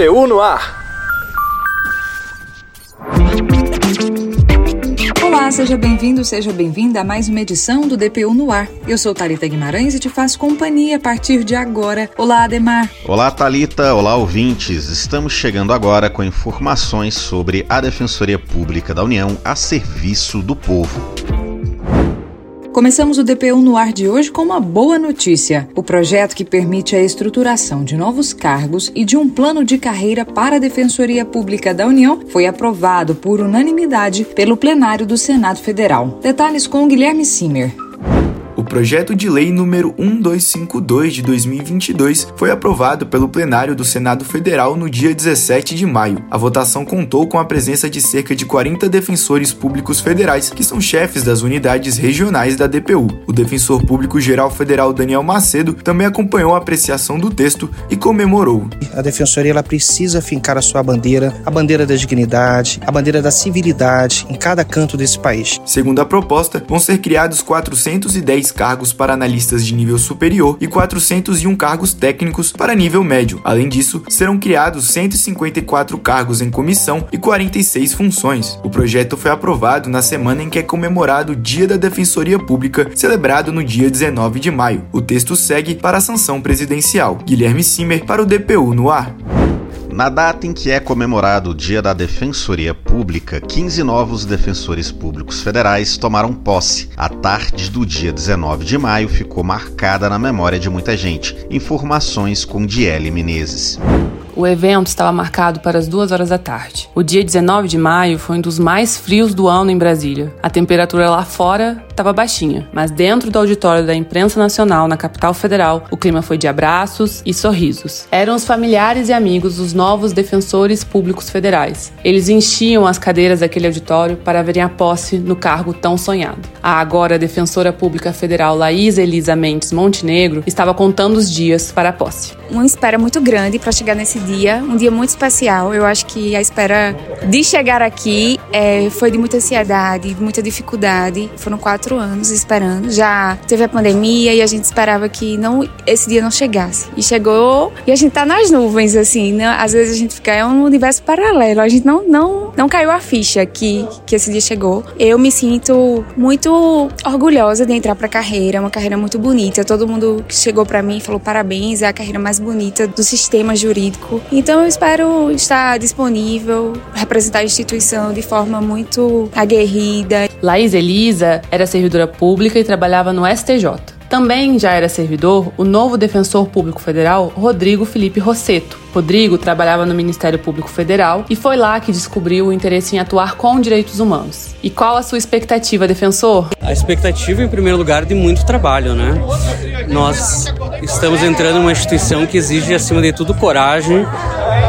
DPU no ar. Olá, seja bem-vindo, seja bem-vinda a mais uma edição do DPU no ar. Eu sou Talita Guimarães e te faço companhia a partir de agora. Olá, Ademar. Olá, Talita. Olá, ouvintes. Estamos chegando agora com informações sobre a Defensoria Pública da União a serviço do povo. Começamos o DPU no ar de hoje com uma boa notícia. O projeto que permite a estruturação de novos cargos e de um plano de carreira para a Defensoria Pública da União foi aprovado por unanimidade pelo plenário do Senado Federal. Detalhes com Guilherme Simmer. Projeto de lei número 1252 de 2022 foi aprovado pelo plenário do Senado Federal no dia 17 de maio. A votação contou com a presença de cerca de 40 defensores públicos federais, que são chefes das unidades regionais da DPU. O defensor público geral federal Daniel Macedo também acompanhou a apreciação do texto e comemorou. A defensoria ela precisa fincar a sua bandeira, a bandeira da dignidade, a bandeira da civilidade em cada canto desse país. Segundo a proposta, vão ser criados 410 cargos para analistas de nível superior e 401 cargos técnicos para nível médio. Além disso, serão criados 154 cargos em comissão e 46 funções. O projeto foi aprovado na semana em que é comemorado o Dia da Defensoria Pública, celebrado no dia 19 de maio. O texto segue para a sanção presidencial. Guilherme Simer para o DPU no ar. Na data em que é comemorado o Dia da Defensoria Pública, 15 novos defensores públicos federais tomaram posse. A tarde do dia 19 de maio ficou marcada na memória de muita gente. Informações com Diele Menezes. O evento estava marcado para as duas horas da tarde. O dia 19 de maio foi um dos mais frios do ano em Brasília. A temperatura lá fora estava baixinha, mas dentro do auditório da Imprensa Nacional, na capital federal, o clima foi de abraços e sorrisos. Eram os familiares e amigos dos novos defensores públicos federais. Eles enchiam as cadeiras daquele auditório para verem a posse no cargo tão sonhado. A agora defensora pública federal Laís Elisa Mendes Montenegro estava contando os dias para a posse. Uma espera muito grande para chegar nesse dia, um dia muito especial. Eu acho que a espera de chegar aqui é, foi de muita ansiedade, de muita dificuldade. Foram quatro anos esperando. Já teve a pandemia e a gente esperava que não esse dia não chegasse. E chegou e a gente tá nas nuvens, assim. Né? Às vezes a gente fica é um universo paralelo. A gente não não não caiu a ficha que que esse dia chegou. Eu me sinto muito orgulhosa de entrar para a carreira, uma carreira muito bonita. Todo mundo que chegou para mim falou parabéns, é a carreira mais bonita do sistema jurídico. Então eu espero estar disponível, representar a instituição de forma muito aguerrida. Laís Elisa era servidora pública e trabalhava no STJ. Também já era servidor o novo defensor público federal Rodrigo Felipe Rosseto. Rodrigo trabalhava no Ministério Público Federal e foi lá que descobriu o interesse em atuar com direitos humanos. E qual a sua expectativa, defensor? A expectativa, em primeiro lugar, de muito trabalho, né? Nós estamos entrando em uma instituição que exige, acima de tudo, coragem,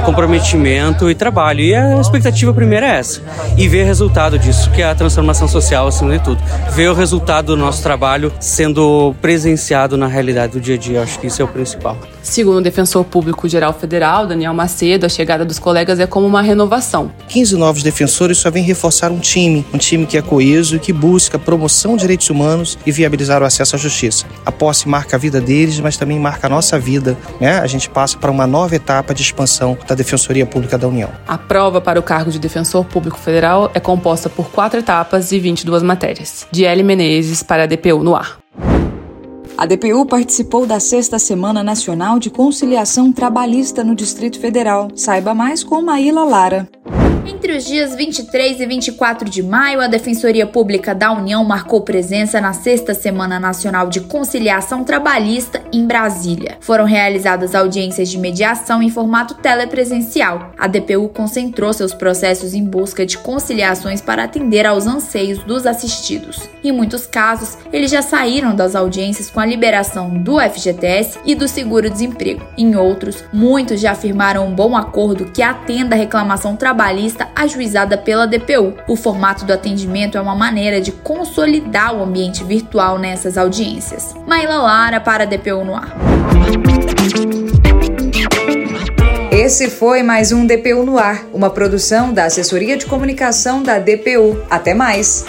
comprometimento e trabalho. E a expectativa primeira é essa. E ver resultado disso, que é a transformação social acima de tudo. Ver o resultado do nosso trabalho sendo presenciado na realidade do dia a dia. Acho que isso é o principal. Segundo o defensor público geral federal, Daniel Macedo, a chegada dos colegas é como uma renovação. 15 novos defensores só vem reforçar um time, um time que é coeso e que busca promoção de direitos humanos e viabilizar o acesso à justiça. A posse marca a vida deles, mas também marca a nossa vida. Né? A gente passa para uma nova etapa de expansão da Defensoria Pública da União. A prova para o cargo de defensor público federal é composta por quatro etapas e 22 matérias. De L. Menezes para a DPU no ar. A DPU participou da sexta Semana Nacional de Conciliação Trabalhista no Distrito Federal. Saiba mais com Maíla Lara. Entre os dias 23 e 24 de maio, a Defensoria Pública da União marcou presença na sexta Semana Nacional de Conciliação Trabalhista em Brasília. Foram realizadas audiências de mediação em formato telepresencial. A DPU concentrou seus processos em busca de conciliações para atender aos anseios dos assistidos. Em muitos casos, eles já saíram das audiências com a liberação do FGTS e do seguro-desemprego. Em outros, muitos já afirmaram um bom acordo que atenda a reclamação trabalhista ajuizada pela DPU. O formato do atendimento é uma maneira de consolidar o ambiente virtual nessas audiências. Maila Lara para a DPU no ar. Esse foi mais um DPU no ar, uma produção da Assessoria de Comunicação da DPU. Até mais!